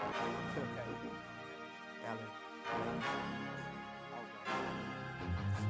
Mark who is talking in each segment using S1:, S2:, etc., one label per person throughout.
S1: Okay, Alan.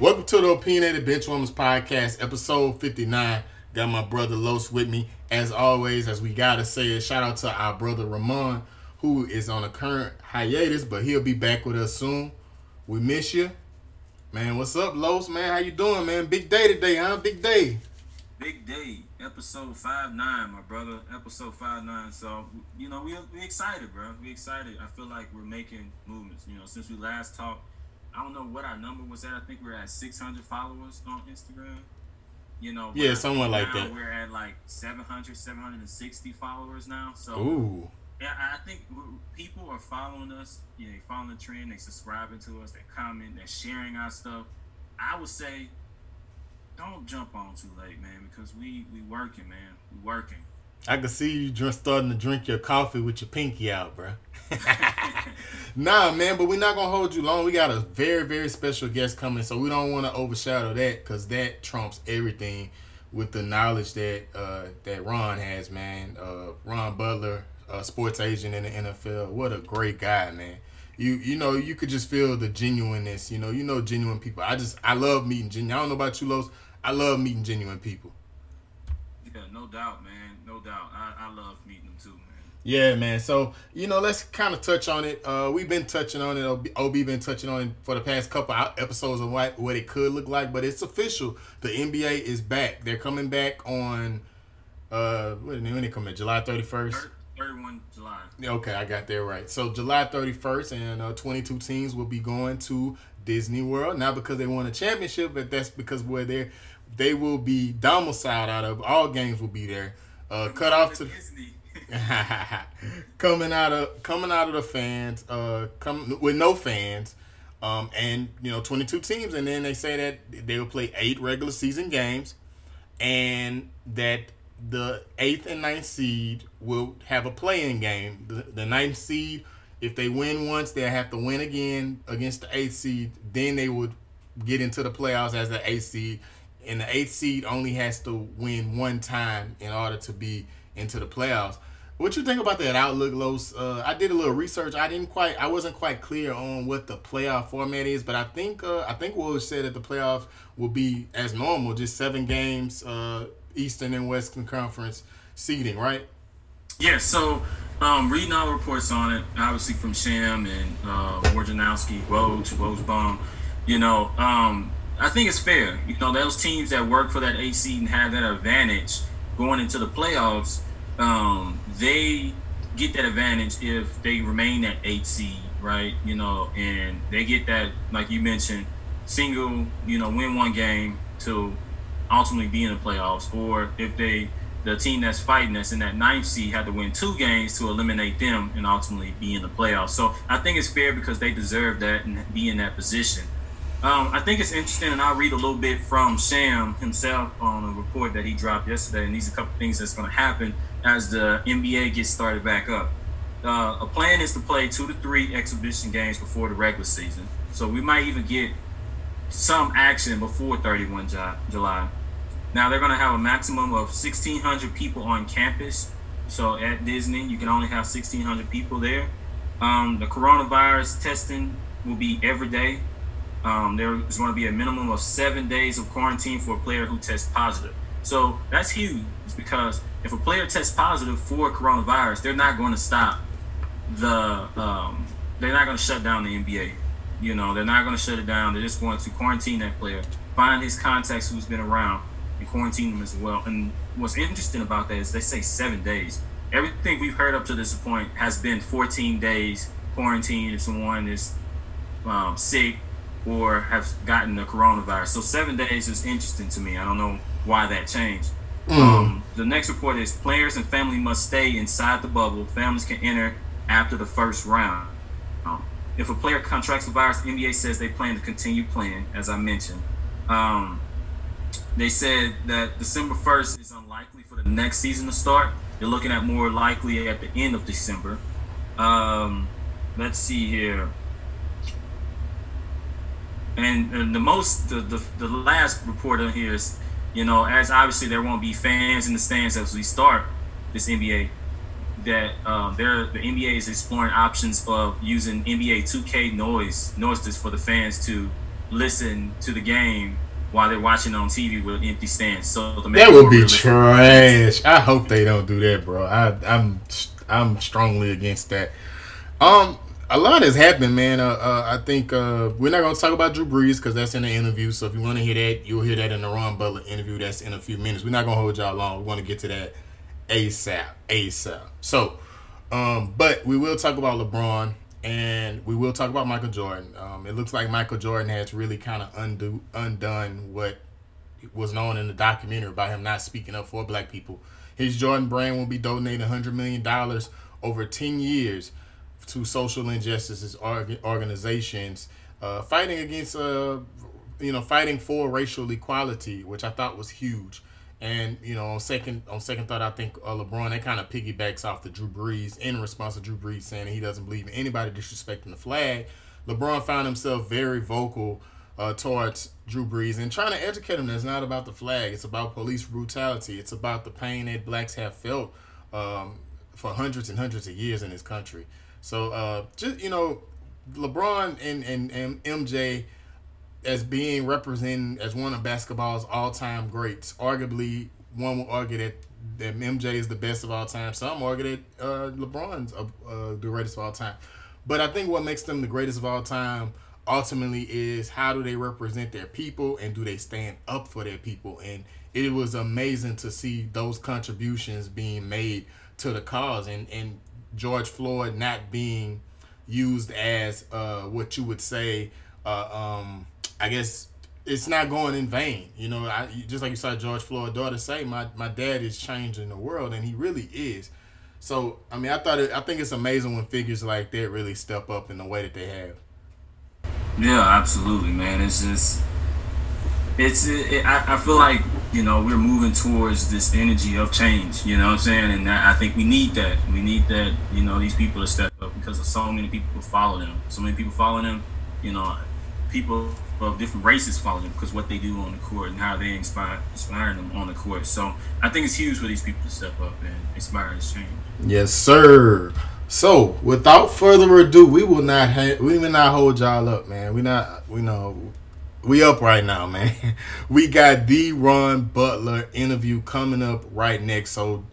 S2: Welcome to the Opinionated Benchwarmers Podcast, episode 59. Got my brother Los with me. As always, as we gotta say, a shout out to our brother Ramon, who is on a current hiatus, but he'll be back with us soon. We miss you. Man, what's up, Los? Man, how you doing, man? Big day today, huh? Big day.
S3: Big day, episode five nine, my brother. Episode five nine. So you know we we excited, bro. We excited. I feel like we're making movements. You know, since we last talked I don't know what our number was at. I think we are at 600 followers on Instagram. You know,
S2: yeah, somewhere like that.
S3: We're at like 700, 760 followers now. So,
S2: Ooh.
S3: yeah, I think people are following us. Yeah, they following the trend. They subscribing to us. They comment. They're sharing our stuff. I would say, don't jump on too late, man, because we we working, man. We working.
S2: I can see you just starting to drink your coffee with your pinky out, bro. nah, man, but we're not gonna hold you long. We got a very, very special guest coming, so we don't want to overshadow that because that trumps everything with the knowledge that uh, that Ron has, man. Uh, Ron Butler, a sports agent in the NFL. What a great guy, man. You you know you could just feel the genuineness. You know you know genuine people. I just I love meeting genuine. I don't know about you, Los. I love meeting genuine people.
S3: Yeah, no doubt, man no doubt. I, I love meeting them too, man.
S2: Yeah, man. So you know, let's kind of touch on it. Uh, we've been touching on it. OB, OB been touching on it for the past couple episodes of what what it could look like, but it's official. The NBA is back. They're coming back on. Uh, when they come in July thirty first.
S3: 31 July.
S2: Okay, I got that right. So July 31st, and uh, 22 teams will be going to Disney World. Not because they won a championship, but that's because where they they will be domiciled out of. All games will be there. Uh, cut off to coming out of coming out of the fans, uh, come with no fans, um, and you know twenty two teams, and then they say that they will play eight regular season games, and that the eighth and ninth seed will have a playing game. The, the ninth seed, if they win once, they'll have to win again against the eighth seed. Then they would get into the playoffs as the eighth seed and the eighth seed only has to win one time in order to be into the playoffs. What you think about that outlook, Los? Uh, I did a little research. I didn't quite, I wasn't quite clear on what the playoff format is, but I think, uh, I think Woj said that the playoff will be as normal, just seven games, uh, Eastern and Western Conference seeding, right?
S3: Yeah. So, um, reading all the reports on it, obviously from Shams and uh, Wojnarowski, Woj, Woj you know, um, I think it's fair. You know, those teams that work for that eight seed and have that advantage going into the playoffs, um, they get that advantage if they remain at eight seed, right? You know, and they get that, like you mentioned, single, you know, win one game to ultimately be in the playoffs, or if they the team that's fighting that's in that ninth seed had to win two games to eliminate them and ultimately be in the playoffs. So I think it's fair because they deserve that and be in that position. Um, I think it's interesting, and I'll read a little bit from Shams himself on a report that he dropped yesterday. And these are a couple things that's going to happen as the NBA gets started back up. Uh, a plan is to play two to three exhibition games before the regular season. So we might even get some action before 31 July. Now they're going to have a maximum of 1,600 people on campus. So at Disney, you can only have 1,600 people there. Um, the coronavirus testing will be every day um, there is going to be a minimum of seven days of quarantine for a player who tests positive. So that's huge because if a player tests positive for coronavirus, they're not going to stop the um, they're not going to shut down the NBA. You know, they're not going to shut it down. They're just going to quarantine that player, find his contacts who's been around, and quarantine them as well. And what's interesting about that is they say seven days. Everything we've heard up to this point has been 14 days quarantine if someone is um, sick or have gotten the coronavirus. So seven days is interesting to me. I don't know why that changed. Mm. Um, the next report is players and family must stay inside the bubble. Families can enter after the first round. Um, if a player contracts the virus, NBA says they plan to continue playing, as I mentioned. Um, they said that December 1st is unlikely for the next season to start. They're looking at more likely at the end of December. Um, let's see here. And, and the most, the, the, the last report on here is, you know, as obviously there won't be fans in the stands as we start this NBA, that um, there the NBA is exploring options of using NBA 2K noise noises for the fans to listen to the game while they're watching on TV with empty stands. So
S2: that would be trash. I hope they don't do that, bro. I, I'm I'm strongly against that. Um, a lot has happened, man. Uh, uh, I think uh, we're not going to talk about Drew Brees because that's in the interview. So if you want to hear that, you'll hear that in the Ron Butler interview. That's in a few minutes. We're not going to hold y'all long. We want to get to that ASAP. ASAP. So, um, but we will talk about LeBron and we will talk about Michael Jordan. Um, it looks like Michael Jordan has really kind of undo undone what was known in the documentary about him not speaking up for black people. His Jordan brand will be donating $100 million over 10 years to social injustices organizations uh, fighting against uh, you know fighting for racial equality which i thought was huge and you know on second on second thought i think uh, lebron that kind of piggybacks off the drew brees in response to drew brees saying he doesn't believe in anybody disrespecting the flag lebron found himself very vocal uh, towards Drew Brees and trying to educate him that it's not about the flag. It's about police brutality. It's about the pain that blacks have felt um, for hundreds and hundreds of years in this country. So uh, just you know, LeBron and, and, and MJ as being represented as one of basketball's all time greats. Arguably, one will argue that, that MJ is the best of all time. Some argue that uh, LeBron's uh, uh, the greatest of all time. But I think what makes them the greatest of all time ultimately is how do they represent their people and do they stand up for their people. And it was amazing to see those contributions being made to the cause. And, and George Floyd not being used as uh, what you would say, uh, um, I guess it's not going in vain. You know, I, just like you saw George Floyd's daughter say, my, my dad is changing the world, and he really is. So, I mean, I thought it, I think it's amazing when figures like that really step up in the way that they have.
S3: Yeah, absolutely, man. It's just it's it, it, I, I feel like you know we're moving towards this energy of change you know what i'm saying? And i think we need that. We need that you know these people to step up because of so many people follow them. So many people follow them you know people of different races follow them because what they do on the court and how they inspire inspire them on the court. So i think it's huge for these people to step up and inspire this change.
S2: Yes sir. So without further ado we will not ha- we will not hold y'all up man. We not we know we up right now, man. We got the Ron Butler interview coming up right next. So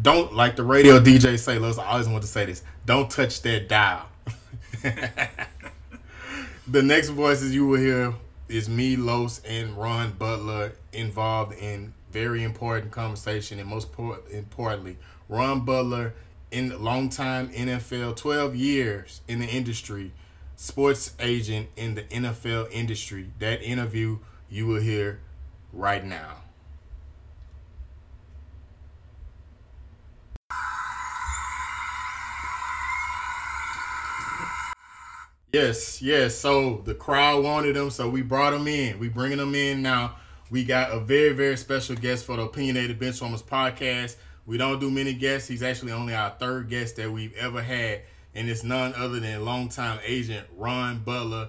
S2: don't like the radio DJ say, Los, I always want to say this. Don't touch that dial. the next voices you will hear is me, Los, and Ron Butler involved in very important conversation and most importantly, Ron Butler in long time NFL, 12 years in the industry sports agent in the NFL industry. That interview you will hear right now. Yes, yes. So the crowd wanted him, so we brought him in. We bringing him in now. We got a very, very special guest for the Opinionated Benchwarmers podcast. We don't do many guests. He's actually only our third guest that we've ever had and it's none other than longtime agent Ron Butler,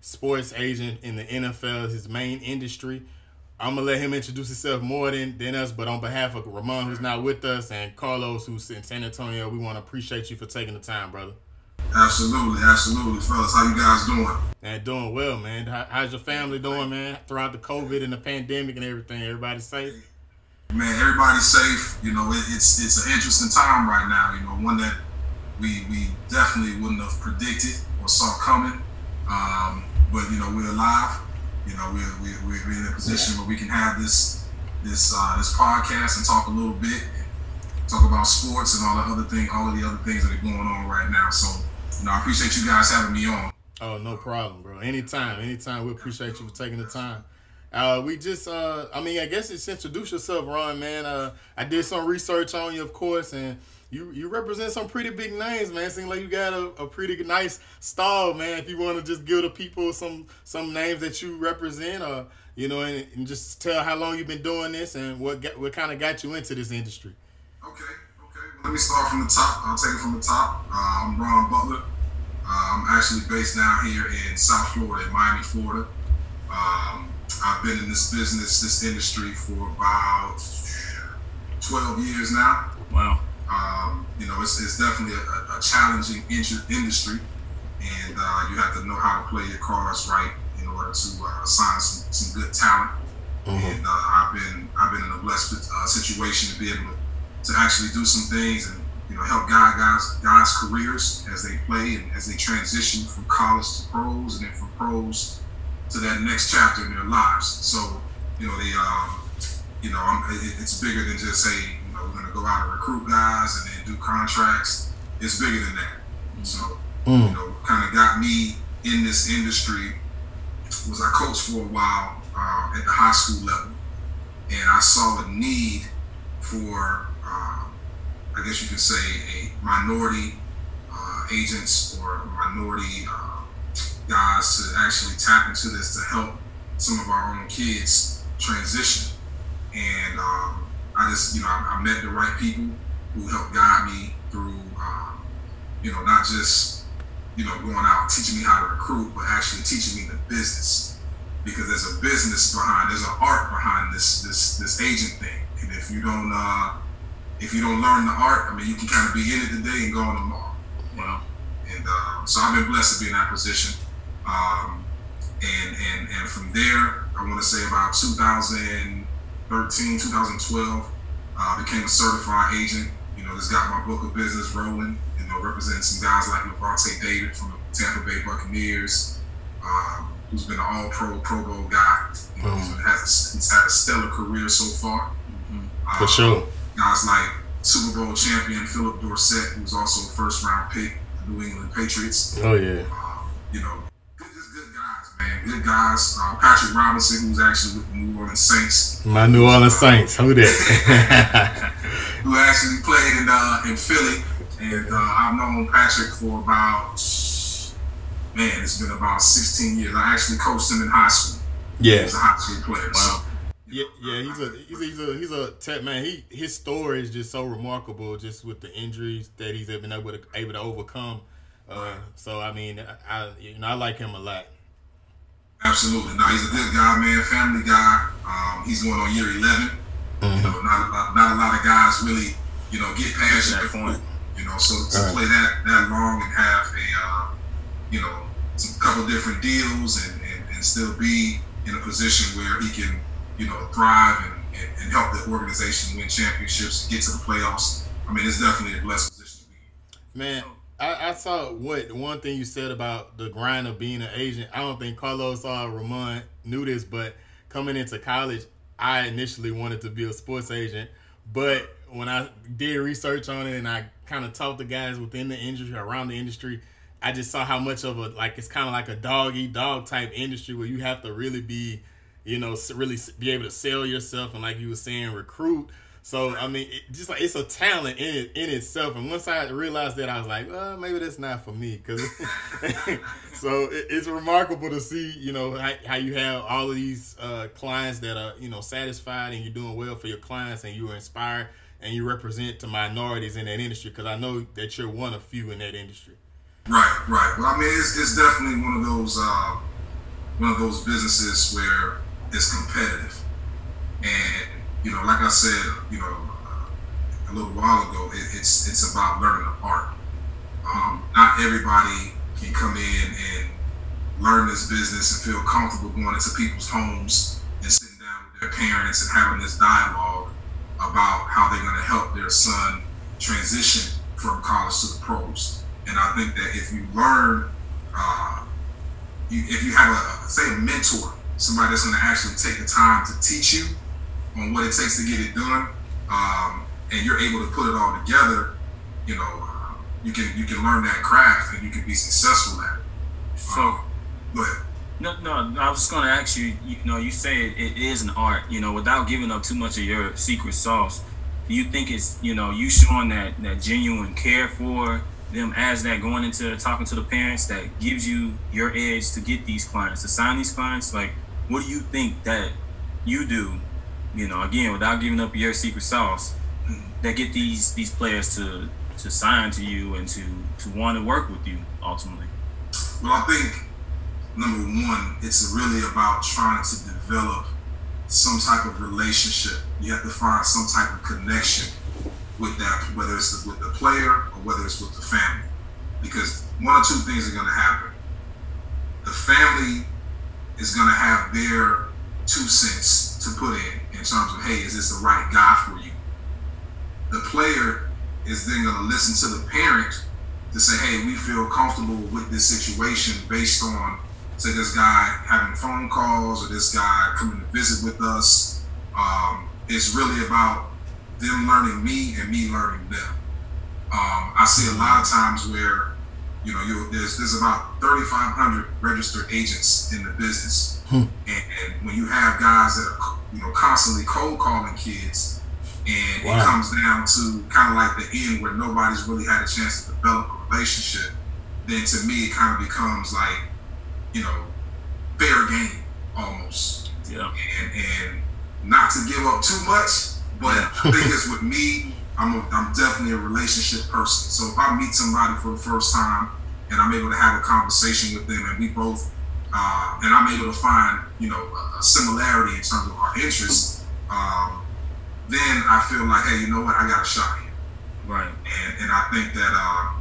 S2: sports agent in the NFL, his main industry. I'm gonna let him introduce himself more than, than us, but on behalf of Ramon, who's not with us, and Carlos, who's in San Antonio, we want to appreciate you for taking the time, brother.
S4: Absolutely, absolutely, fellas. How you guys doing?
S2: Man, doing well, man. How, how's your family doing, man? Throughout the COVID and the pandemic and everything, everybody safe?
S4: Man, everybody's safe. You know, it, it's it's an interesting time right now. You know, one that we we definitely wouldn't have predicted or saw coming. Um, but you know, we're alive. You know, we're, we're, we're in a position where we can have this this uh, this podcast and talk a little bit, talk about sports and all the other thing, all of the other things that are going on right now. So, you know, I appreciate you guys having me on.
S2: Oh, no problem, bro. Anytime, anytime. We appreciate you for taking the time. Uh, we just, uh, I mean, I guess just introduce yourself, Ron, man. Uh, I did some research on you, of course, and you you represent some pretty big names, man. Seems like you got a, a pretty nice stall, man. If you want to just give the people some some names that you represent, or you know, and, and just tell how long you've been doing this and what got, what kind of got you into this industry.
S4: Okay, okay. Well, let me start from the top. I'll take it from the top. Uh, I'm Ron Butler. Uh, I'm actually based down here in South Florida, in Miami, Florida. Um, I've been in this business, this industry for about 12 years now.
S3: Wow.
S4: Um, you know, it's, it's definitely a, a challenging industry, and uh, you have to know how to play your cards right in order to uh, sign some, some good talent. Mm-hmm. And uh, I've been I've been in a blessed uh, situation to be able to, to actually do some things and you know help guide guys guys careers as they play and as they transition from college to pros and then from pros to that next chapter in their lives. So you know they um, you know I'm, it, it's bigger than just say we're going to go out and recruit guys and then do contracts. It's bigger than that. So, mm. you know, kind of got me in this industry was I coached for a while uh, at the high school level, and I saw a need for, uh, I guess you could say, a minority uh, agents or minority uh, guys to actually tap into this to help some of our own kids transition. And um, I just, you know, I, I, met the right people who helped guide me through, um, you know, not just, you know, going out teaching me how to recruit, but actually teaching me the business. Because there's a business behind, there's an art behind this this this agent thing. And if you don't uh, if you don't learn the art, I mean, you can kind of be in it today and gone tomorrow. You know. And uh, so I've been blessed to be in that position. Um, and and and from there, I want to say about 2000 2013, 2012, uh, became a certified agent. You know, just got my book of business rolling. You know, representing some guys like Lavonte David from the Tampa Bay Buccaneers, um, who's been an All-Pro, Pro Bowl guy. You know, mm. has he's had a stellar career so far.
S2: Mm-hmm. For um, sure.
S4: Guys like Super Bowl champion Phillip Dorsett, who's also a first-round pick, the New England Patriots.
S2: Oh yeah.
S4: Um, you know. Good guys. Uh, Patrick Robinson, who's actually with the New Orleans Saints.
S2: My New Orleans Saints. Who that?
S4: who actually played in uh, in Philly, and uh, I've known Patrick for about man, it's been about 16 years. I actually coached him in high school.
S2: Yeah,
S4: he's a high school player. Wow. So,
S2: yeah, yeah, he's a he's a he's a he's a tech man. He his story is just so remarkable, just with the injuries that he's been able to able to overcome. Uh, so I mean, I you know I like him a lot.
S4: Absolutely. No, he's a good guy, man. Family guy. Um, he's going on year 11. Mm-hmm. You know, not a, lot, not a lot of guys really, you know, get past that point. You know, so to right. play that that long and have a, uh, you know, some couple different deals and, and, and, still be in a position where he can, you know, thrive and, and, and help the organization win championships, get to the playoffs. I mean, it's definitely a blessed position to be.
S2: Man, I, I, saw what one thing you said about the grind of being an agent. I don't think Carlos or Ramon knew this, but coming into college, I initially wanted to be a sports agent. But when I did research on it and I kind of talked to guys within the industry, around the industry, I just saw how much of a like it's kind of like a dog eat dog type industry where you have to really be, you know, really be able to sell yourself and like you were saying, recruit so I mean, it, just like it's a talent in in itself. And once I realized that, I was like, well, maybe that's not for me. Cause so it, it's remarkable to see, you know, how, how you have all of these uh, clients that are, you know, satisfied and you're doing well for your clients and you are inspired and you represent to minorities in that industry. Cause I know that you're one of few in that industry.
S4: Right, right. Well, I mean, it's, it's definitely one of those uh, one of those businesses where it's competitive and you know, like I said, you know, uh, a little while ago, it, it's it's about learning the art. Um, not everybody can come in and learn this business and feel comfortable going into people's homes and sitting down with their parents and having this dialogue about how they're going to help their son transition from college to the pros. And I think that if you learn, uh, you, if you have a say a mentor, somebody that's going to actually take the time to teach you on what it takes to get it done, um, and you're able to put it all together, you know, uh, you can you can learn that craft and you can be successful at it.
S3: So,
S4: um, go ahead.
S3: No, no. I was just going to ask you. You know, you say it, it is an art. You know, without giving up too much of your secret sauce. Do you think it's you know you showing that that genuine care for them as that going into talking to the parents that gives you your edge to get these clients to sign these clients? Like, what do you think that you do? You know, again, without giving up your secret sauce, that get these these players to to sign to you and to to want to work with you ultimately.
S4: Well, I think number one, it's really about trying to develop some type of relationship. You have to find some type of connection with that, whether it's with the player or whether it's with the family. Because one or two things are going to happen. The family is going to have their two cents to put in in terms of, hey, is this the right guy for you? The player is then going to listen to the parent to say, hey, we feel comfortable with this situation based on say this guy having phone calls or this guy coming to visit with us. Um, it's really about them learning me and me learning them. Um, I see a lot of times where you know there's there's about 3,500 registered agents in the business, hmm. and, and, when you have guys that are you know constantly cold calling kids, and wow. it comes down to kind of like the end where nobody's really had a chance to develop a relationship, then to me it kind of becomes like you know, fair game almost.
S3: Yeah.
S4: And, and not to give up too much, but I think it's with me, I'm, a, I'm definitely a relationship person. So if I meet somebody for the first time and I'm able to have a conversation with them and we both, uh, and I'm able to find, you know, a, a similarity in terms of our interests, um, then I feel like, hey, you know what, I got a shot here.
S3: Right.
S4: And, and I think that, uh,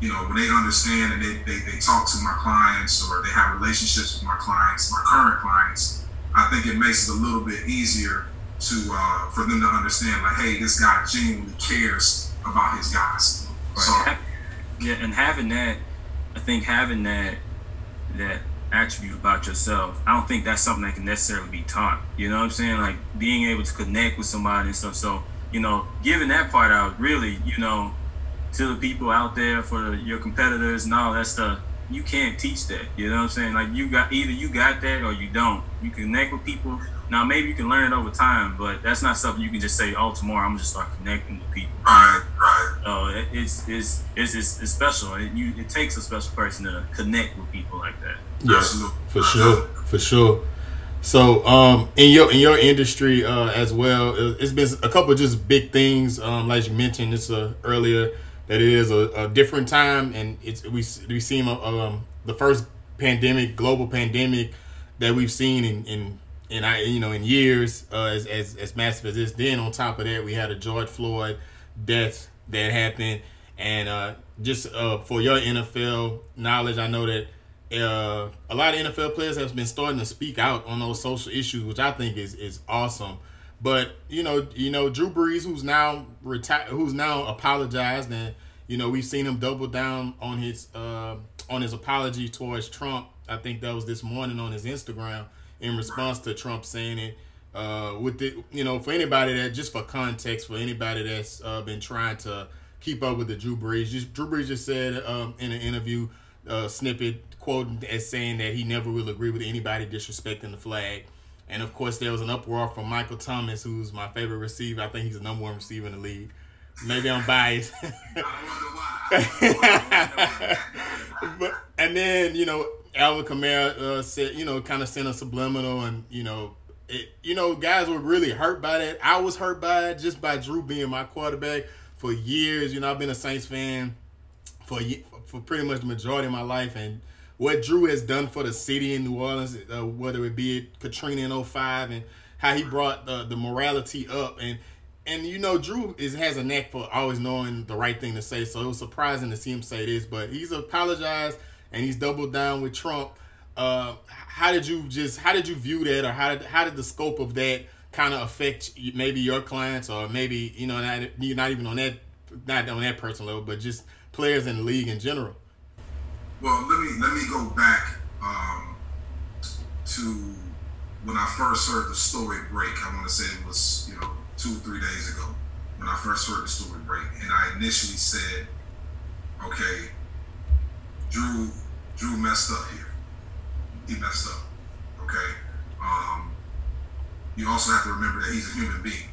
S4: you know, when they understand and they, they, they talk to my clients or they have relationships with my clients, my current clients, I think it makes it a little bit easier to uh, for them to understand, like, hey, this guy genuinely cares about his guys. Right. So,
S3: yeah, and having that, I think having that that attribute about yourself, I don't think that's something that can necessarily be taught. You know what I'm saying? Like being able to connect with somebody and stuff. So, you know, giving that part out, really, you know, to the people out there for your competitors and all that stuff you can't teach that you know what i'm saying? Like you got either you got that or you don't. You connect with people. Now maybe you can learn it over time but that's not something you can just say oh tomorrow i'm gonna just start connecting with people.
S4: Right right.
S3: Uh, it, it's, it's, it's it's it's special it, you, it takes a special person to connect with people like that.
S2: Yes, for sure for sure. So, um, in your in your industry uh, as well, it's been a couple of just big things. Um, like you mentioned, it's uh, earlier that it is a, a different time, and it's we we seen a, um, the first pandemic, global pandemic that we've seen in in in I you know in years uh, as, as as massive as this. Then on top of that, we had a George Floyd death that happened, and uh, just uh, for your NFL knowledge, I know that uh, a lot of NFL players have been starting to speak out on those social issues, which I think is is awesome. But you know, you know, Drew Brees, who's now retired, who's now apologized, and you know, we've seen him double down on his uh, on his apology towards Trump. I think that was this morning on his Instagram in response to Trump saying it. Uh, with the you know, for anybody that just for context, for anybody that's uh, been trying to keep up with the Drew Brees, just Drew Brees just said um, in an interview uh, snippet, quoting as saying that he never will agree with anybody disrespecting the flag. And of course, there was an uproar from Michael Thomas, who's my favorite receiver. I think he's the number one receiver in the league. Maybe I'm biased. but, and then, you know, Alvin Kamara uh, said, you know, kind of sent a subliminal, and you know, it, you know, guys were really hurt by that. I was hurt by it just by Drew being my quarterback for years. You know, I've been a Saints fan for for pretty much the majority of my life, and what Drew has done for the city in New Orleans, uh, whether it be Katrina in 05 and how he brought the, morality up and and you know Drew is has a knack for always knowing the right thing to say. So it was surprising to see him say this, but he's apologized and he's doubled down with Trump. Uh, how did you just how did you view that, or how did how did the scope of that kind of affect maybe your clients, or maybe you know not, not even on that not on that personal level, but just players in the league in general?
S4: Well, let me let me go back um, to when I first heard the story break. I want to say it was you know two or three days ago when I first heard the story break, and I initially said, "Okay, Drew Drew messed up here. He messed up." Okay. Um, you also have to remember that he's a human being.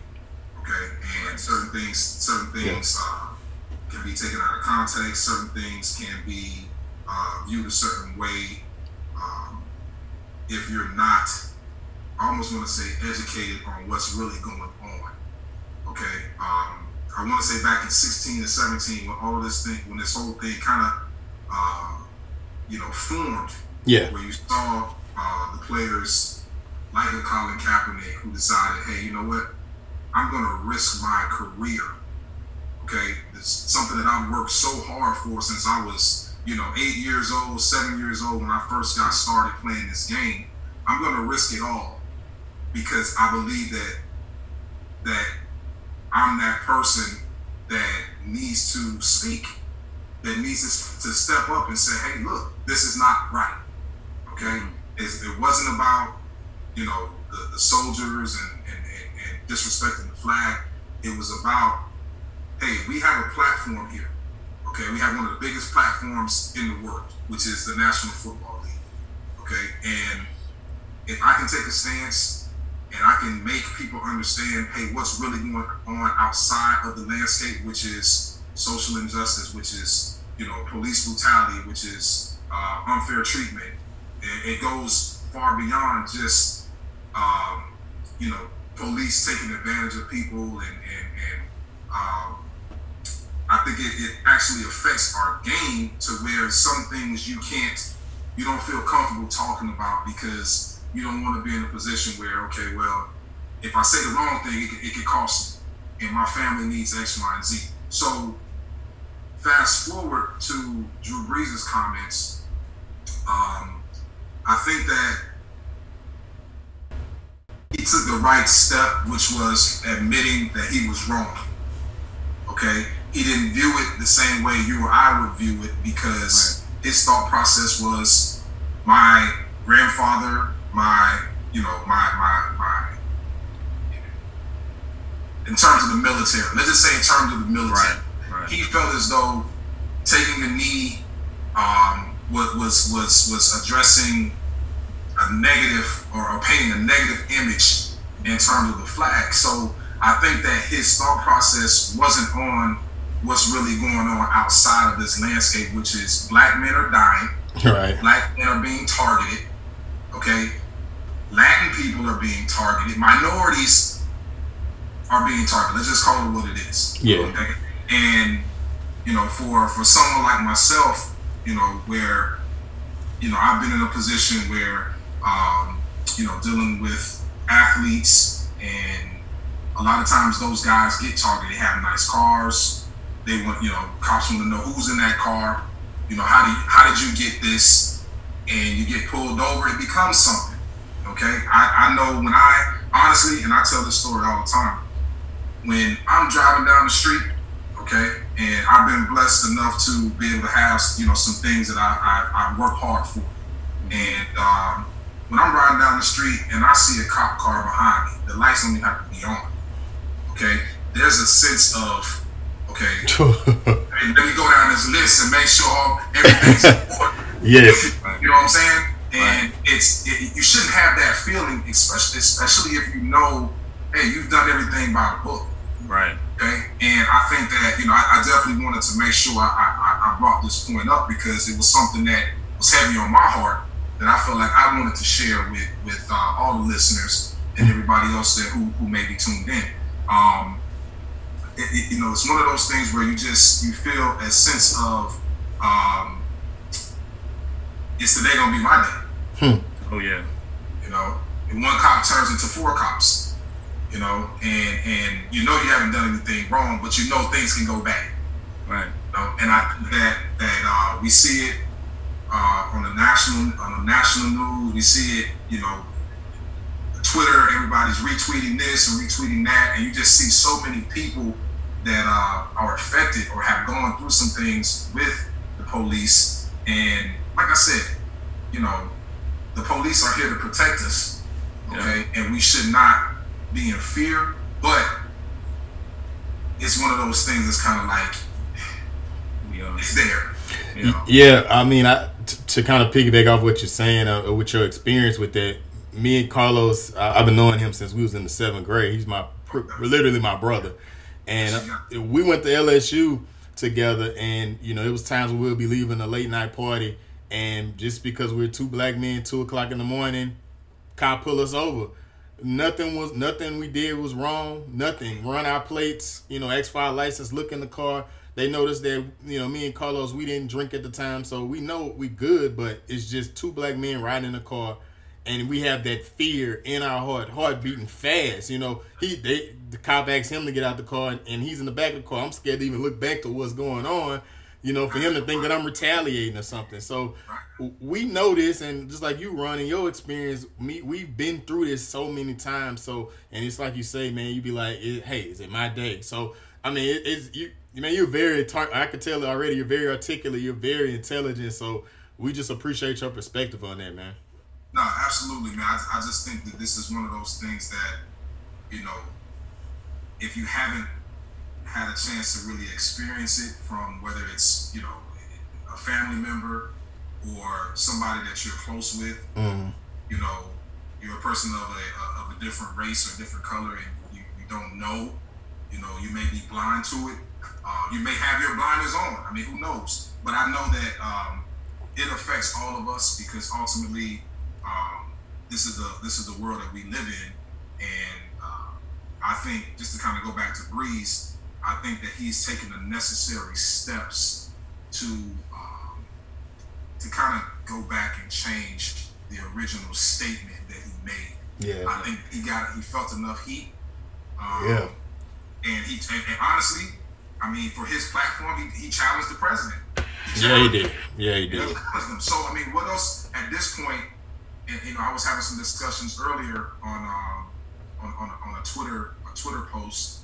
S4: Okay, and certain things, certain things uh, can be taken out of context. Certain things can be uh, viewed a certain way um, if you're not. I almost want to say educated on what's really going on. Okay, um, I want to say back in 16 and 17 when all this thing, when this whole thing kind of, uh, you know, formed.
S2: Yeah.
S4: Where you saw uh, the players like a Colin Kaepernick who decided, hey, you know what? I'm going to risk my career. Okay, it's something that I've worked so hard for since I was, you know, eight years old, seven years old when I first got started playing this game. I'm going to risk it all because I believe that that I'm that person that needs to speak, that needs to, to step up and say, hey, look, this is not right. Okay, mm-hmm. it's, it wasn't about you know the, the soldiers and, and, and, and disrespecting the flag. It was about hey, we have a platform here. Okay, we have one of the biggest platforms in the world, which is the National Football League. Okay, and if I can take a stance and I can make people understand, hey, what's really going on outside of the landscape, which is social injustice, which is you know police brutality, which is uh, unfair treatment. And it goes far beyond just um, you know police taking advantage of people and and, and um, I think it, it actually affects our game to where some things you can't, you don't feel comfortable talking about because you don't want to be in a position where, okay, well, if I say the wrong thing, it could, it could cost me, and my family needs X, Y, and Z. So, fast forward to Drew Brees' comments. Um, I think that he took the right step, which was admitting that he was wrong. Okay, he didn't view it the same way you or I would view it because right. his thought process was my grandfather, my you know my my my. In terms of the military, let's just say in terms of the military, right. Right. he felt as though taking a knee um, was was was was addressing a negative or, or painting a negative image in terms of the flag. So I think that his thought process wasn't on what's really going on outside of this landscape, which is black men are dying,
S2: right?
S4: Black men are being targeted. Okay, Latin people are being targeted. Minorities are being targeted. Let's just call it what it is.
S2: Yeah.
S4: Okay? And you know, for for someone like myself, you know, where you know I've been in a position where um, you know dealing with athletes and a lot of times those guys get targeted. They have nice cars. They want, you know, cops want to know who's in that car. You know, how do you, how did you get this? And you get pulled over, it becomes something. Okay, I, I know when I honestly, and I tell this story all the time. When I'm driving down the street, okay, and I've been blessed enough to be able to have, you know, some things that I I, I work hard for. And um, when I'm riding down the street and I see a cop car behind me, the lights even have to be on. Okay, there's a sense of Okay. and let me go down this list and make sure everything's important.
S2: yes.
S4: You know what I'm saying? And right. it's it, you shouldn't have that feeling, especially especially if you know, hey, you've done everything by the book.
S3: Right.
S4: Okay. And I think that you know I, I definitely wanted to make sure I, I, I brought this point up because it was something that was heavy on my heart that I felt like I wanted to share with with uh, all the listeners and everybody else that who, who may be tuned in. Um, it, it, you know, it's one of those things where you just you feel a sense of um, it's today gonna be my
S3: day. Hmm. Oh yeah.
S4: You know, and one cop turns into four cops. You know, and and you know you haven't done anything wrong, but you know things can go bad.
S3: Right.
S4: You know? And I that that uh, we see it uh, on the national on the national news. We see it, you know, Twitter. Everybody's retweeting this and retweeting that, and you just see so many people that uh, are affected or have gone through some things with the police. And like I said, you know, the police are here to protect us, okay? Yeah. And we should not be in fear, but it's one of those things that's kind of like it's there. You know?
S2: Yeah, I mean, I t- to kind of piggyback off what you're saying, uh, with your experience with that. Me and Carlos, uh, I've been knowing him since we was in the seventh grade. He's my literally my brother, and we went to LSU together. And you know, it was times we'll be leaving a late night party, and just because we're two black men, two o'clock in the morning, cop pull us over. Nothing was nothing we did was wrong. Nothing. Run our plates. You know, X five license. Look in the car they noticed that you know me and Carlos we didn't drink at the time, so we know we good, but it's just two black men riding in a car, and we have that fear in our heart, heart beating fast. You know, he they the cop asks him to get out the car, and he's in the back of the car. I'm scared to even look back to what's going on. You know, for him to think that I'm retaliating or something. So we know this, and just like you, Ron, in your experience, me, we've been through this so many times. So, and it's like you say, man, you be like, hey, is it my day? So, I mean, it, it's you man, you're very. Tar- I can tell already. You're very articulate. You're very intelligent. So we just appreciate your perspective on that, man.
S4: No, absolutely, man. I, I just think that this is one of those things that, you know, if you haven't had a chance to really experience it from whether it's you know a family member or somebody that you're close with, mm-hmm. you know, you're a person of a, of a different race or different color, and you, you don't know, you know, you may be blind to it uh, you may have your blinders on. I mean, who knows? But I know that um, it affects all of us because ultimately, this is the this is the world that we live in, and uh, I think just to kind of go back to Brees, I think that he's taken the necessary steps to um, to kind of go back and change the original statement that he made. Yeah, I think he got he felt enough heat. Um, yeah, and he and, and honestly I mean, for his platform, he, he challenged the president.
S2: He yeah, he did. Yeah, he did.
S4: So, I mean, what else at this point? And, you know, I was having some discussions earlier on um, on, on, on a Twitter a Twitter post,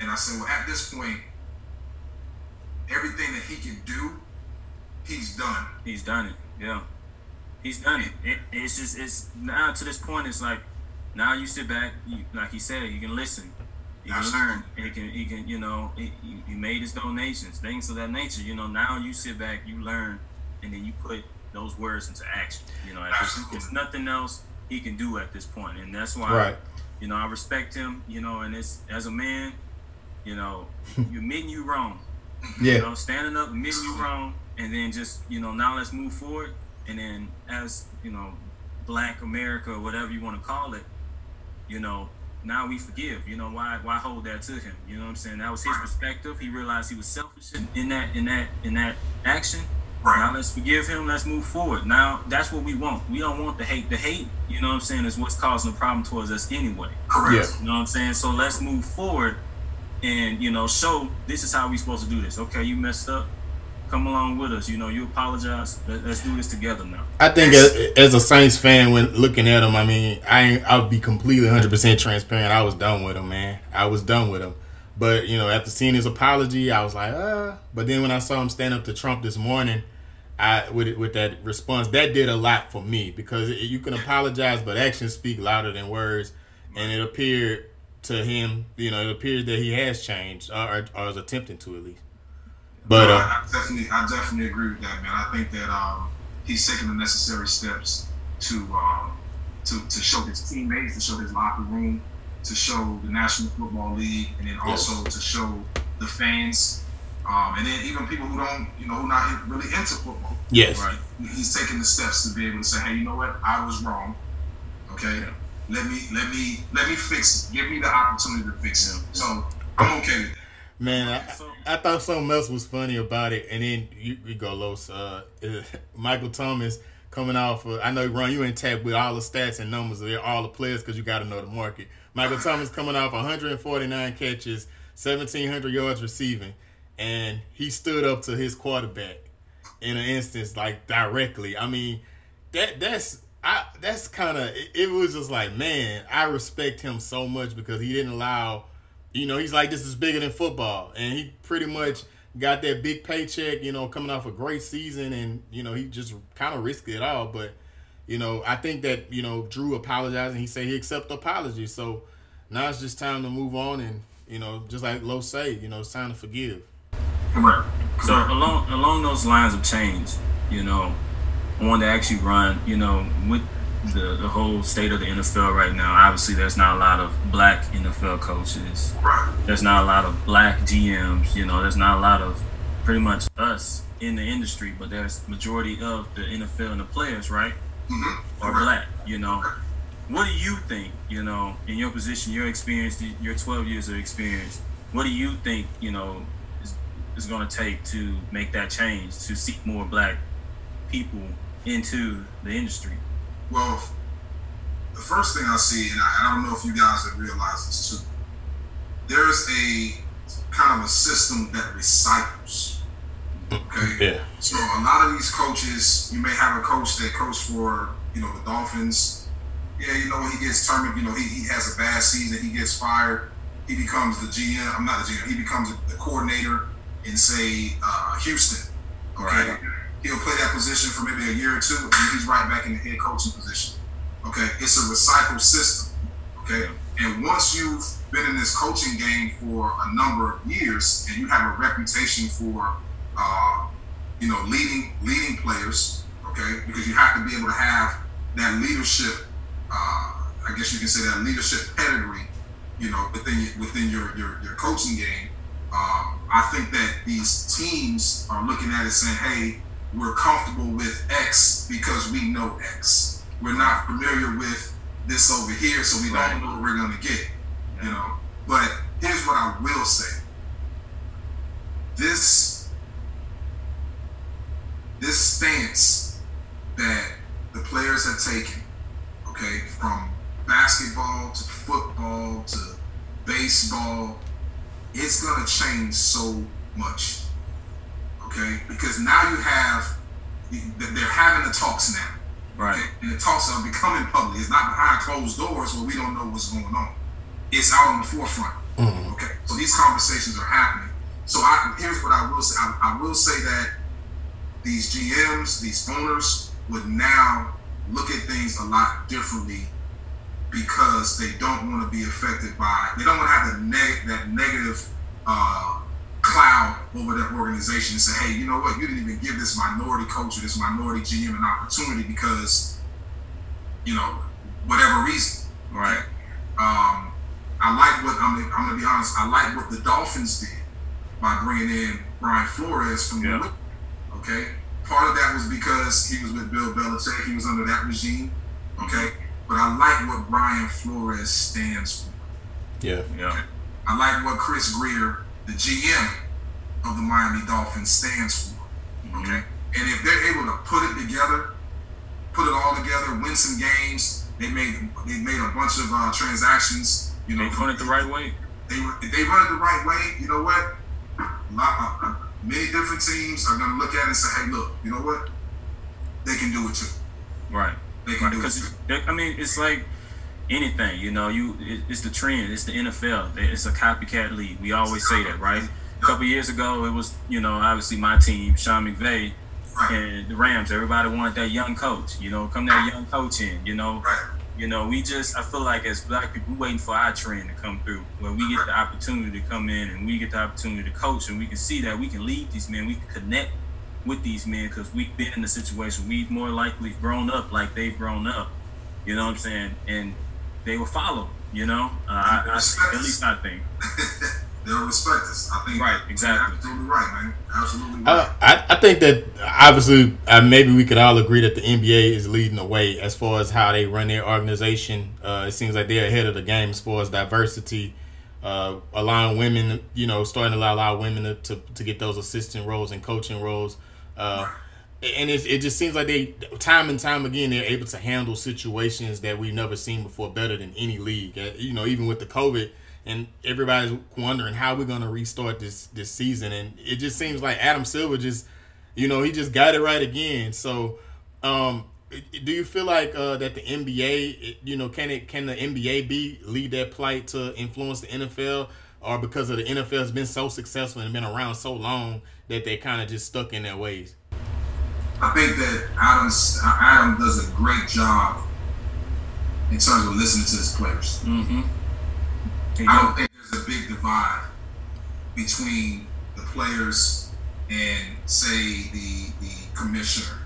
S4: and I said, well, at this point, everything that he can do, he's done.
S3: He's done it. Yeah, he's done it. it it's just it's now to this point. It's like now you sit back, you, like he said, you can listen he can learn. He can, he can, you know, he, he made his donations, things of that nature. You know, now you sit back, you learn, and then you put those words into action. You know, there's, there's, nothing else he can do at this point, and that's why, right. you know, I respect him. You know, and it's as a man, you know, you're admitting you wrong. Yeah. You know, standing up, admitting you wrong, and then just, you know, now let's move forward. And then as you know, Black America, or whatever you want to call it, you know, now we forgive. You know, why why hold that to him? You know what I'm saying? That was his perspective. He realized he was selfish in that in that in that action. Right. Now let's forgive him. Let's move forward. Now that's what we want. We don't want the hate. The hate, you know what I'm saying, is what's causing the problem towards us anyway.
S4: Correct.
S3: Yeah. You know what I'm saying? So let's move forward and you know show this is how we supposed to do this. Okay, you messed up come along with us. You know, you apologize. Let, us do this together now.
S2: I think as, as, a Saints fan, when looking at him, I mean, I I'll be completely 100 percent transparent. I was done with him, man. I was done with him. But you know, after seeing his apology, I was like, ah. But then when I saw him stand up to Trump this morning, I with with that response, that did a lot for me because it, you can apologize, but actions speak louder than words, and it appeared to him, you know, it appears that he has changed or, or is attempting to at least.
S4: But no, uh, I, I, definitely, I definitely agree with that, man. I think that um, he's taking the necessary steps to um, to to show his teammates, to show his locker room, to show the National Football League, and then also yes. to show the fans, um, and then even people who don't, you know, who not really into football.
S2: Yes,
S4: right. He's taking the steps to be able to say, hey, you know what, I was wrong. Okay, yeah. let me let me let me fix it. Give me the opportunity to fix it. So I'm okay with that.
S2: Man, I, I thought something else was funny about it, and then you, you go, Los. Uh, Michael Thomas coming off. Of, I know, Ron, you ain't tapped with all the stats and numbers of all the players because you got to know the market. Michael Thomas coming off 149 catches, 1,700 yards receiving, and he stood up to his quarterback in an instance, like directly. I mean, that that's I that's kind of it, it was just like, man, I respect him so much because he didn't allow you know, he's like, this is bigger than football. And he pretty much got that big paycheck, you know, coming off a great season. And, you know, he just kind of risked it all. But, you know, I think that, you know, Drew apologized and he said he accepted apology. So now it's just time to move on. And, you know, just like Lo say, you know, it's time to forgive.
S3: So along along those lines of change, you know, I wanted to actually run, you know, with the, the whole state of the NFL right now, obviously there's not a lot of black NFL coaches. There's not a lot of black GMs, you know, there's not a lot of pretty much us in the industry, but there's majority of the NFL and the players, right?
S4: Mm-hmm.
S3: Are black, you know. What do you think, you know, in your position, your experience, your 12 years of experience, what do you think, you know, is, is going to take to make that change, to seek more black people into the industry?
S4: Well, the first thing I see, and I, I don't know if you guys have realized this too, there's a kind of a system that recycles. Okay.
S2: Yeah.
S4: So a lot of these coaches, you may have a coach that coached for, you know, the Dolphins. Yeah, you know, he gets terminated, you know, he, he has a bad season, he gets fired, he becomes the GM, I'm not the GM, he becomes the coordinator in say uh, Houston. Okay.
S3: Right.
S4: He'll play that position for maybe a year or two, and he's right back in the head coaching position. Okay. It's a recycled system. Okay. And once you've been in this coaching game for a number of years and you have a reputation for uh, you know, leading leading players, okay, because you have to be able to have that leadership. Uh, I guess you can say that leadership pedigree, you know, within within your your, your coaching game. Um, I think that these teams are looking at it saying, "Hey, we're comfortable with X because we know X. We're not familiar with this over here, so we
S3: Right.
S4: don't know what we're gonna get." You know. But here's what I will say: this this stance that the players have taken, okay, from basketball to football to baseball, it's gonna change so much, okay? Because now you have they're having the talks now,
S3: Right.
S4: okay? And the talks are becoming public. It's not behind closed doors where we don't know what's going on. It's out on the forefront. Mm-hmm. Okay, so these conversations are happening. So I, here's what I will say. I, I will say that these GMs, these owners, would now look at things a lot differently because they don't want to be affected by. They don't want to have the neg- that negative uh, cloud over that organization and say, "Hey, you know what? You didn't even give this minority coach or this minority GM an opportunity because, you know, whatever reason."
S3: Right.
S4: Um, I like what I'm. I'm gonna be honest. I like what the Dolphins did by bringing in Brian Flores from
S3: Yeah.
S4: the Okay, part of that was because he was with Bill Belichick. He was under that regime. Okay, but I like what Brian Flores stands for.
S2: Yeah.
S3: Yeah.
S4: I like what Chris Grier, the GM of the Miami Dolphins, stands for.
S3: Mm-hmm.
S4: Okay, and if they're able to put it together, put it all together, win some games, they made they made a bunch of uh, transactions. You know,
S3: They doing it the right way.
S4: they if they run it the right way, you know what? A lot, uh, many different teams are gonna look at it and say, "Hey, look, you know what? They can do it too.
S3: Right.
S4: They can
S3: Right.
S4: do
S3: Because. I mean, it's like anything. You know, you it, it's the trend. It's the NFL. It's a copycat league. We always say that, right? A couple years ago, it was you know obviously my team, Sean McVay,
S4: Right,
S3: and the Rams. Everybody wanted that young coach. You know, come that young coach in. You know,
S4: right,
S3: you know, we just I feel like as black people, we're waiting for our trend to come through, where we get the opportunity to come in and we get the opportunity to coach, and we can see that we can lead these men, we can connect with these men because we've been in the situation. We've more likely grown up like they've grown up. You know what I'm saying? And they will follow. You know, uh, I, I, at least I think.
S4: They'll respect us. I think.
S3: Right, exactly.
S4: Absolutely right, man. Absolutely right.
S2: Uh, I, I think that obviously uh, maybe we could all agree that the NBA is leading the way as far as how they run their organization. Uh, it seems like they're ahead of the game as far as diversity, uh, allowing women, you know, starting to allow, allow women to, to, to get those assistant roles and coaching roles. Uh, and it's, it just seems like they, time and time again, they're able to handle situations that we've never seen before better than any league. Uh, you know, even with the COVID, and everybody's wondering how we're gonna restart this this season, and it just seems like Adam Silver just, you know, he just got it right again. So, um, do you feel like uh, that the NBA, you know, can it can the NBA be lead that plight to influence the NFL, or because of the NFL has been so successful and been around so long that they kind of just stuck in their ways?
S4: I think that Adams Adam does a great job in terms of listening to his players.
S3: Mm-hmm.
S4: I don't think there's a big divide between the players and say the the commissioner.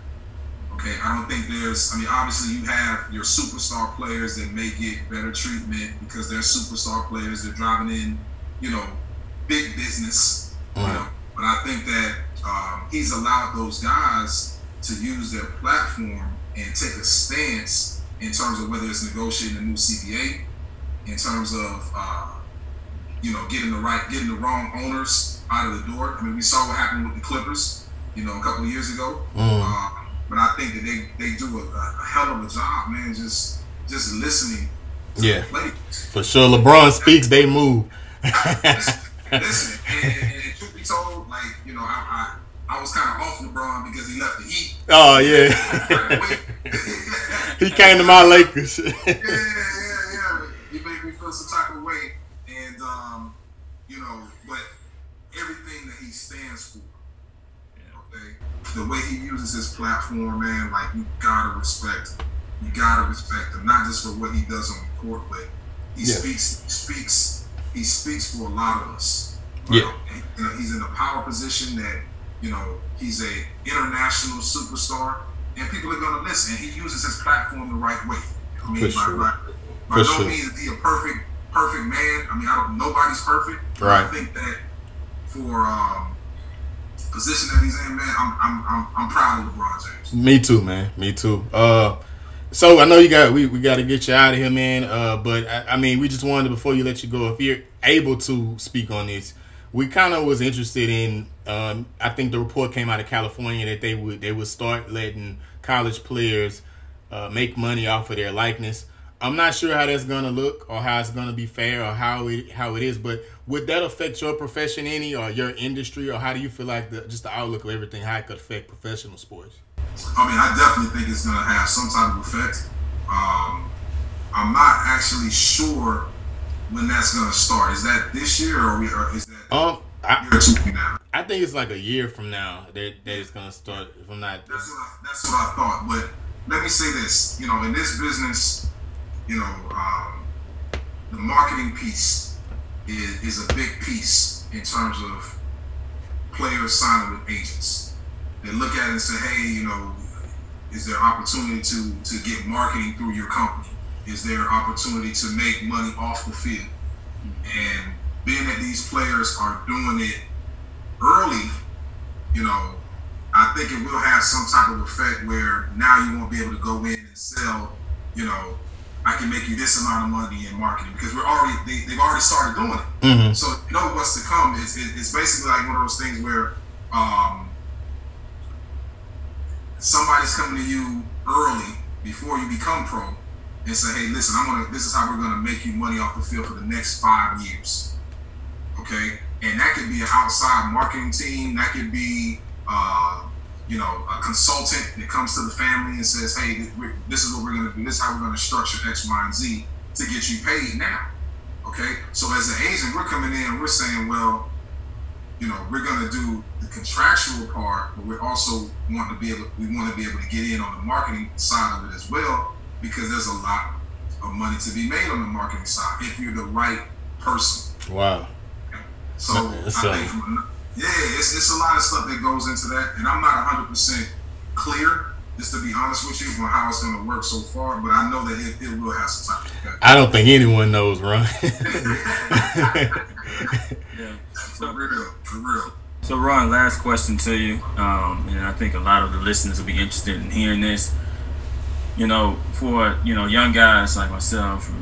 S4: Okay, I don't think there's. I mean, obviously you have your superstar players that may get better treatment because they're superstar players. They're driving in, you know, big business. You know? I think that um, he's allowed those guys to use their platform and take a stance in terms of whether it's negotiating a new CBA, in terms of uh, you know getting the right, getting the wrong owners out of the door. I mean, we saw what happened with the Clippers, you know, a couple of years ago. Uh, but I think that they, they do a, a hell of a job, man. Just just listening. To
S2: Yeah. For sure, LeBron speaks, they move.
S4: listen, listen and, and, and truth be told, like you know, I I, I was kind of off LeBron because he left the Heat.
S2: oh yeah, he came to my Lakers.
S4: yeah, yeah, yeah. You made me feel some type of way, and um, you know, but everything that he stands for, okay, the way he uses his platform, man, like you gotta respect, you gotta respect him, not just for what he does on the court, but he
S2: Yeah.
S4: speaks, he speaks, he speaks for a lot of us.
S2: Yeah.
S4: You know, he's in a power position that you know he's a international superstar, and people are gonna listen. And he uses his platform the right way. I mean,
S2: For
S4: by,
S2: sure.
S4: by, by
S2: For
S4: no
S2: sure.
S4: means is he a perfect, perfect man. I mean, I don't. Nobody's perfect.
S2: Right.
S4: I think that for um, position that he's in, man, I'm, I'm, I'm, I'm proud of LeBron James.
S2: Me too, man. Me too. Uh, so I know you got we, we got to get you out of here, man. Uh, but I, I mean, we just wanted before you let you go, if you're able to speak on this, we kind of was interested in. Um, I think the report came out of California that they would they would start letting college players uh, make money off of their likeness. I'm not sure how that's gonna look or how it's gonna be fair or how it how it is, but would that affect your profession any or your industry or how do you feel like the just the outlook of everything how it could affect professional sports?
S4: I mean, I definitely think it's to have some type of effect. Um, I'm not actually sure when that's going to start. Is that this year or, we, or is that
S2: Um,
S4: a
S2: I,
S4: year or two from now?
S2: I think it's like a year from now that that it's gonna start. If I'm not,
S4: That's what I, that's what I thought. But let me say this: you know, in this business, you know, um, the marketing piece is, is a big piece in terms of players signing with agents. They look at it and say, "Hey, you know, is there opportunity to to get marketing through your company? Is their opportunity to make money off the field?" And being that these players are doing it early, you know, I think it will have some type of effect where now you won't be able to go in and sell, you know, I can make you this amount of money in marketing because we're already they, they've already started doing it.
S2: Mhm.
S4: So you know what's to come. It's, it- it's basically like one of those things where um, somebody's coming to you early before you become pro and say, hey, listen, I'm gonna this is how we're gonna make you money off the field for the next five years. Okay? And that could be an outside marketing team, that could be uh, you know, a consultant that comes to the family and says, "Hey, this is what we're to do. This is how we're to structure X, Y, and Z to get you paid now." Okay, so as an agent, we're coming in we're saying, "Well, you know, we're to do the contractual part, but we're also want to be able, we want to be able to get in on the marketing side of it as well, because there's a lot of money to be made on the marketing side if you're the right person."
S2: wow.
S4: So
S2: That's,
S4: I think, from, yeah, it's, it's a lot of stuff that goes into that, and I'm not 100 percent clear, just to be honest with you, on how it's going to work so far. But I know that it, it will have some type of.
S2: I don't think anyone knows, Ron.
S3: Yeah.
S4: For real, for real.
S3: So, Ron, last question to you, um, and I think a lot of the listeners will be interested in hearing this. You know, for you know young guys like myself,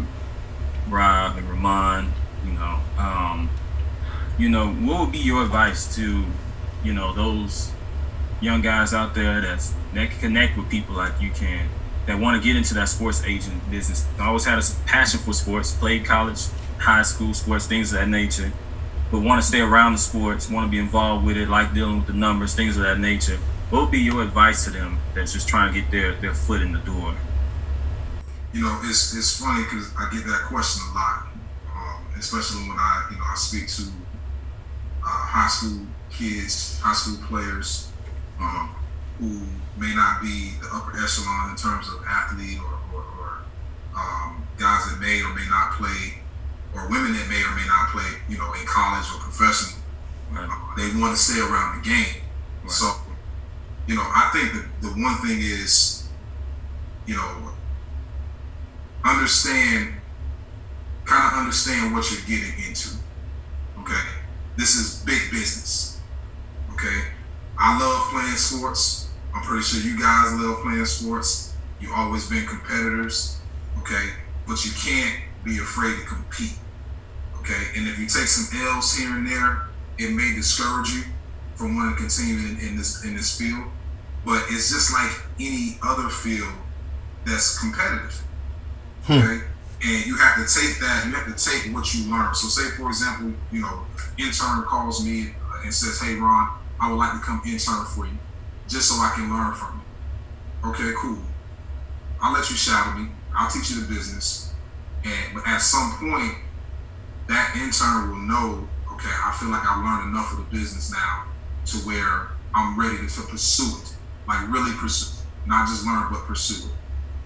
S3: Rob and Ramon, you know, um, you know, what would be your advice to, you know, those young guys out there that's that can connect with people like you can, that want to get into that sports agent business? I always had a passion for sports, played college, high school sports, things of that nature but want to stay around the sports, want to be involved with it, like dealing with the numbers, things of that nature. What would be your advice to them that's just trying to get their, their foot in the door?
S4: You know, it's it's funny because I get that question a lot, um, especially when I, you know, I speak to uh, high school kids, high school players um, who may not be the upper echelon in terms of athlete or, or, or um, guys that may or may not play, or women that may or may not play, you know, in college or professional. Right. Uh, they want to stay around the game. Right. So, you know, I think the, the one thing is, you know, understand, kind of understand what you're getting into. Okay, this is big business. Okay, I love playing sports. I'm pretty sure you guys love playing sports. You've always been competitors. Okay, but you can't be afraid to compete. Okay, and if you take some L's here and there, it may discourage you from wanting to continue in, in this in this field. But it's just like any other field that's competitive. Hmm. Okay. And you have to take that, you have to take what you learn. So, say for example, you know, intern calls me and says, "Hey, Ron, I would like to come intern for you, just so I can learn from you." Okay, cool. I'll let you shadow me. I'll teach you the business, and but at some point, that intern will know. Okay, I feel like I learned enough of the business now to where I'm ready to, pursue it, like really pursue, not just learn but pursue it.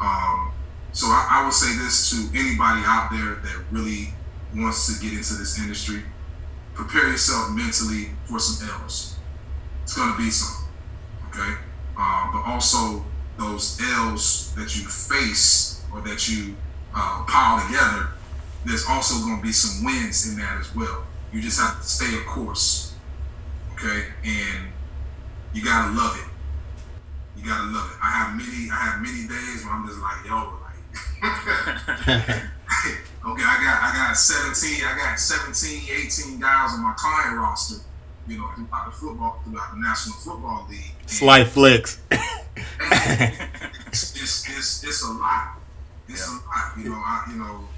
S4: Um, so I, I would say this to anybody out there that really wants to get into this industry: prepare yourself mentally for some L's. It's to be some, okay? Uh, but also those L's that you face or that you uh, pile together, there's also going to be some wins in that as well. You just have to stay a course, okay? And you gotta love it. You gotta love it. I have many, I have many days where I'm just like, yo, like, okay, I got I got 17, I got 17, 18 guys on my client roster, you know, throughout the football, throughout the National Football League.
S2: Slight flicks.
S4: it's, it's, it's, it's, a lot. It's yeah. a lot, you know, I, you know,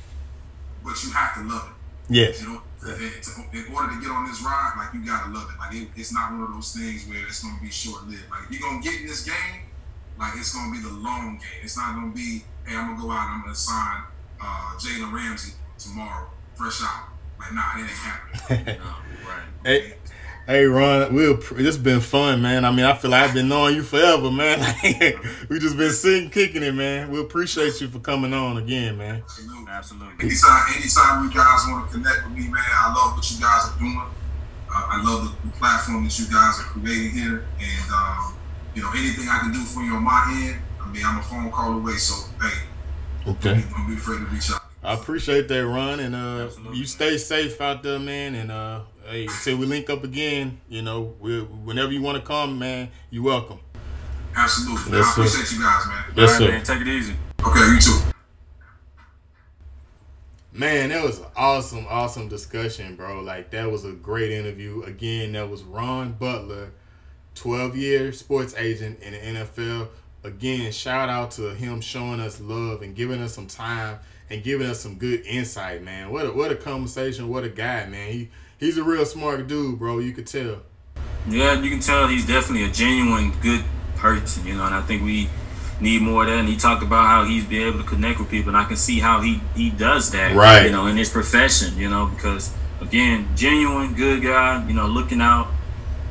S4: but you have to love it.
S2: Yes.
S4: You know, in order to get on this ride, like you gotta love it. Like it, it's not one of those things where it's gonna be short lived. Like if you're gonna get in this game, like it's gonna be the long game. It's not gonna be, hey, I'm gonna go out and I'm gonna sign uh, Jalen Ramsey tomorrow, fresh out. Like, nah, it ain't happening. no, right.
S2: Hey, hey, Ron, we this been fun, man. I mean, I feel like I've been knowing you forever, man. we just been sitting, kicking it, man. We appreciate you for coming on again, man.
S4: Absolutely, absolutely. Anytime, anytime you guys want to connect with me, man, I love what you guys are doing. Uh, I love the, the, platform that you guys are creating here, and um, you know, anything I can do for you on my end. I mean, I'm a phone call away, so hey,
S2: Okay.
S4: Don't be afraid to reach out. I
S2: appreciate that, Ron, and uh, you stay safe out there, man. And uh, hey, till we link up again, you know, whenever you want to come, man, you're welcome.
S4: Absolutely. Yes, I appreciate sir. you guys, man.
S2: Yes, All right, sir.
S3: man. Take it easy.
S4: Okay, you too.
S2: Man, that was an awesome, awesome discussion, bro. Like that was a great interview. Again, that was Ron Butler, 12 year sports agent in the NFL again, shout out to him showing us love and giving us some time and giving us some good insight, man. What a, what a conversation, what a guy, man. He he's a real smart dude, bro. You could tell.
S3: Yeah, you can tell he's definitely a genuine good person, you know, and I think we need more of that. And he talked about how he's been able to connect with people, and I can see how he he does that,
S2: right?
S3: You know, in his profession, you know, because again, genuine, good guy, you know, looking out,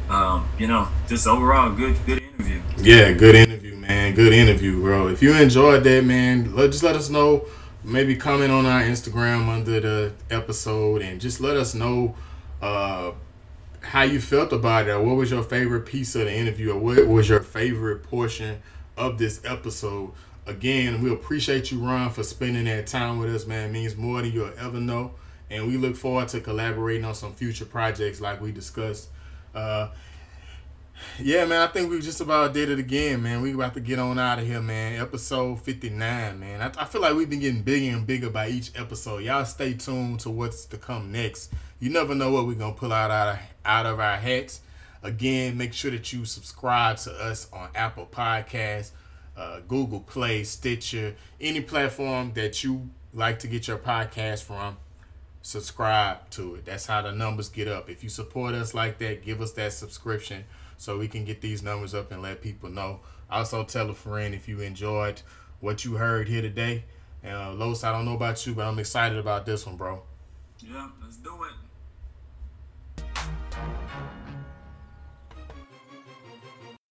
S3: um, you know, just overall good good interview.
S2: Yeah, good interview man. Good interview, bro. If you enjoyed that, man, let, just let us know. Maybe comment on our Instagram under the episode and just let us know uh, how you felt about it. Or what was your favorite piece of the interview? Or what was your favorite portion of this episode? Again, we appreciate you, Ron, for spending that time with us, man. It means more than you'll ever know. And we look forward to collaborating on some future projects like we discussed. Uh, yeah, man, I think we just about did it again, man. We about to get on out of here, man. Episode 59, man. I, I feel like we've been getting bigger and bigger by each episode. Y'all stay tuned to what's to come next. You never know what we're to pull out, out, of, out of our hats. Again, make sure that you subscribe to us on Apple Podcasts, uh, Google Play, Stitcher, any platform that you like to get your podcast from subscribe to it. That's how the numbers get up. If you support us like that, give us that subscription so we can get these numbers up and let people know. Also, tell a friend if you enjoyed what you heard here today. Uh, Los, I don't know about you, but I'm excited about this one, bro.
S3: Yeah, let's do it you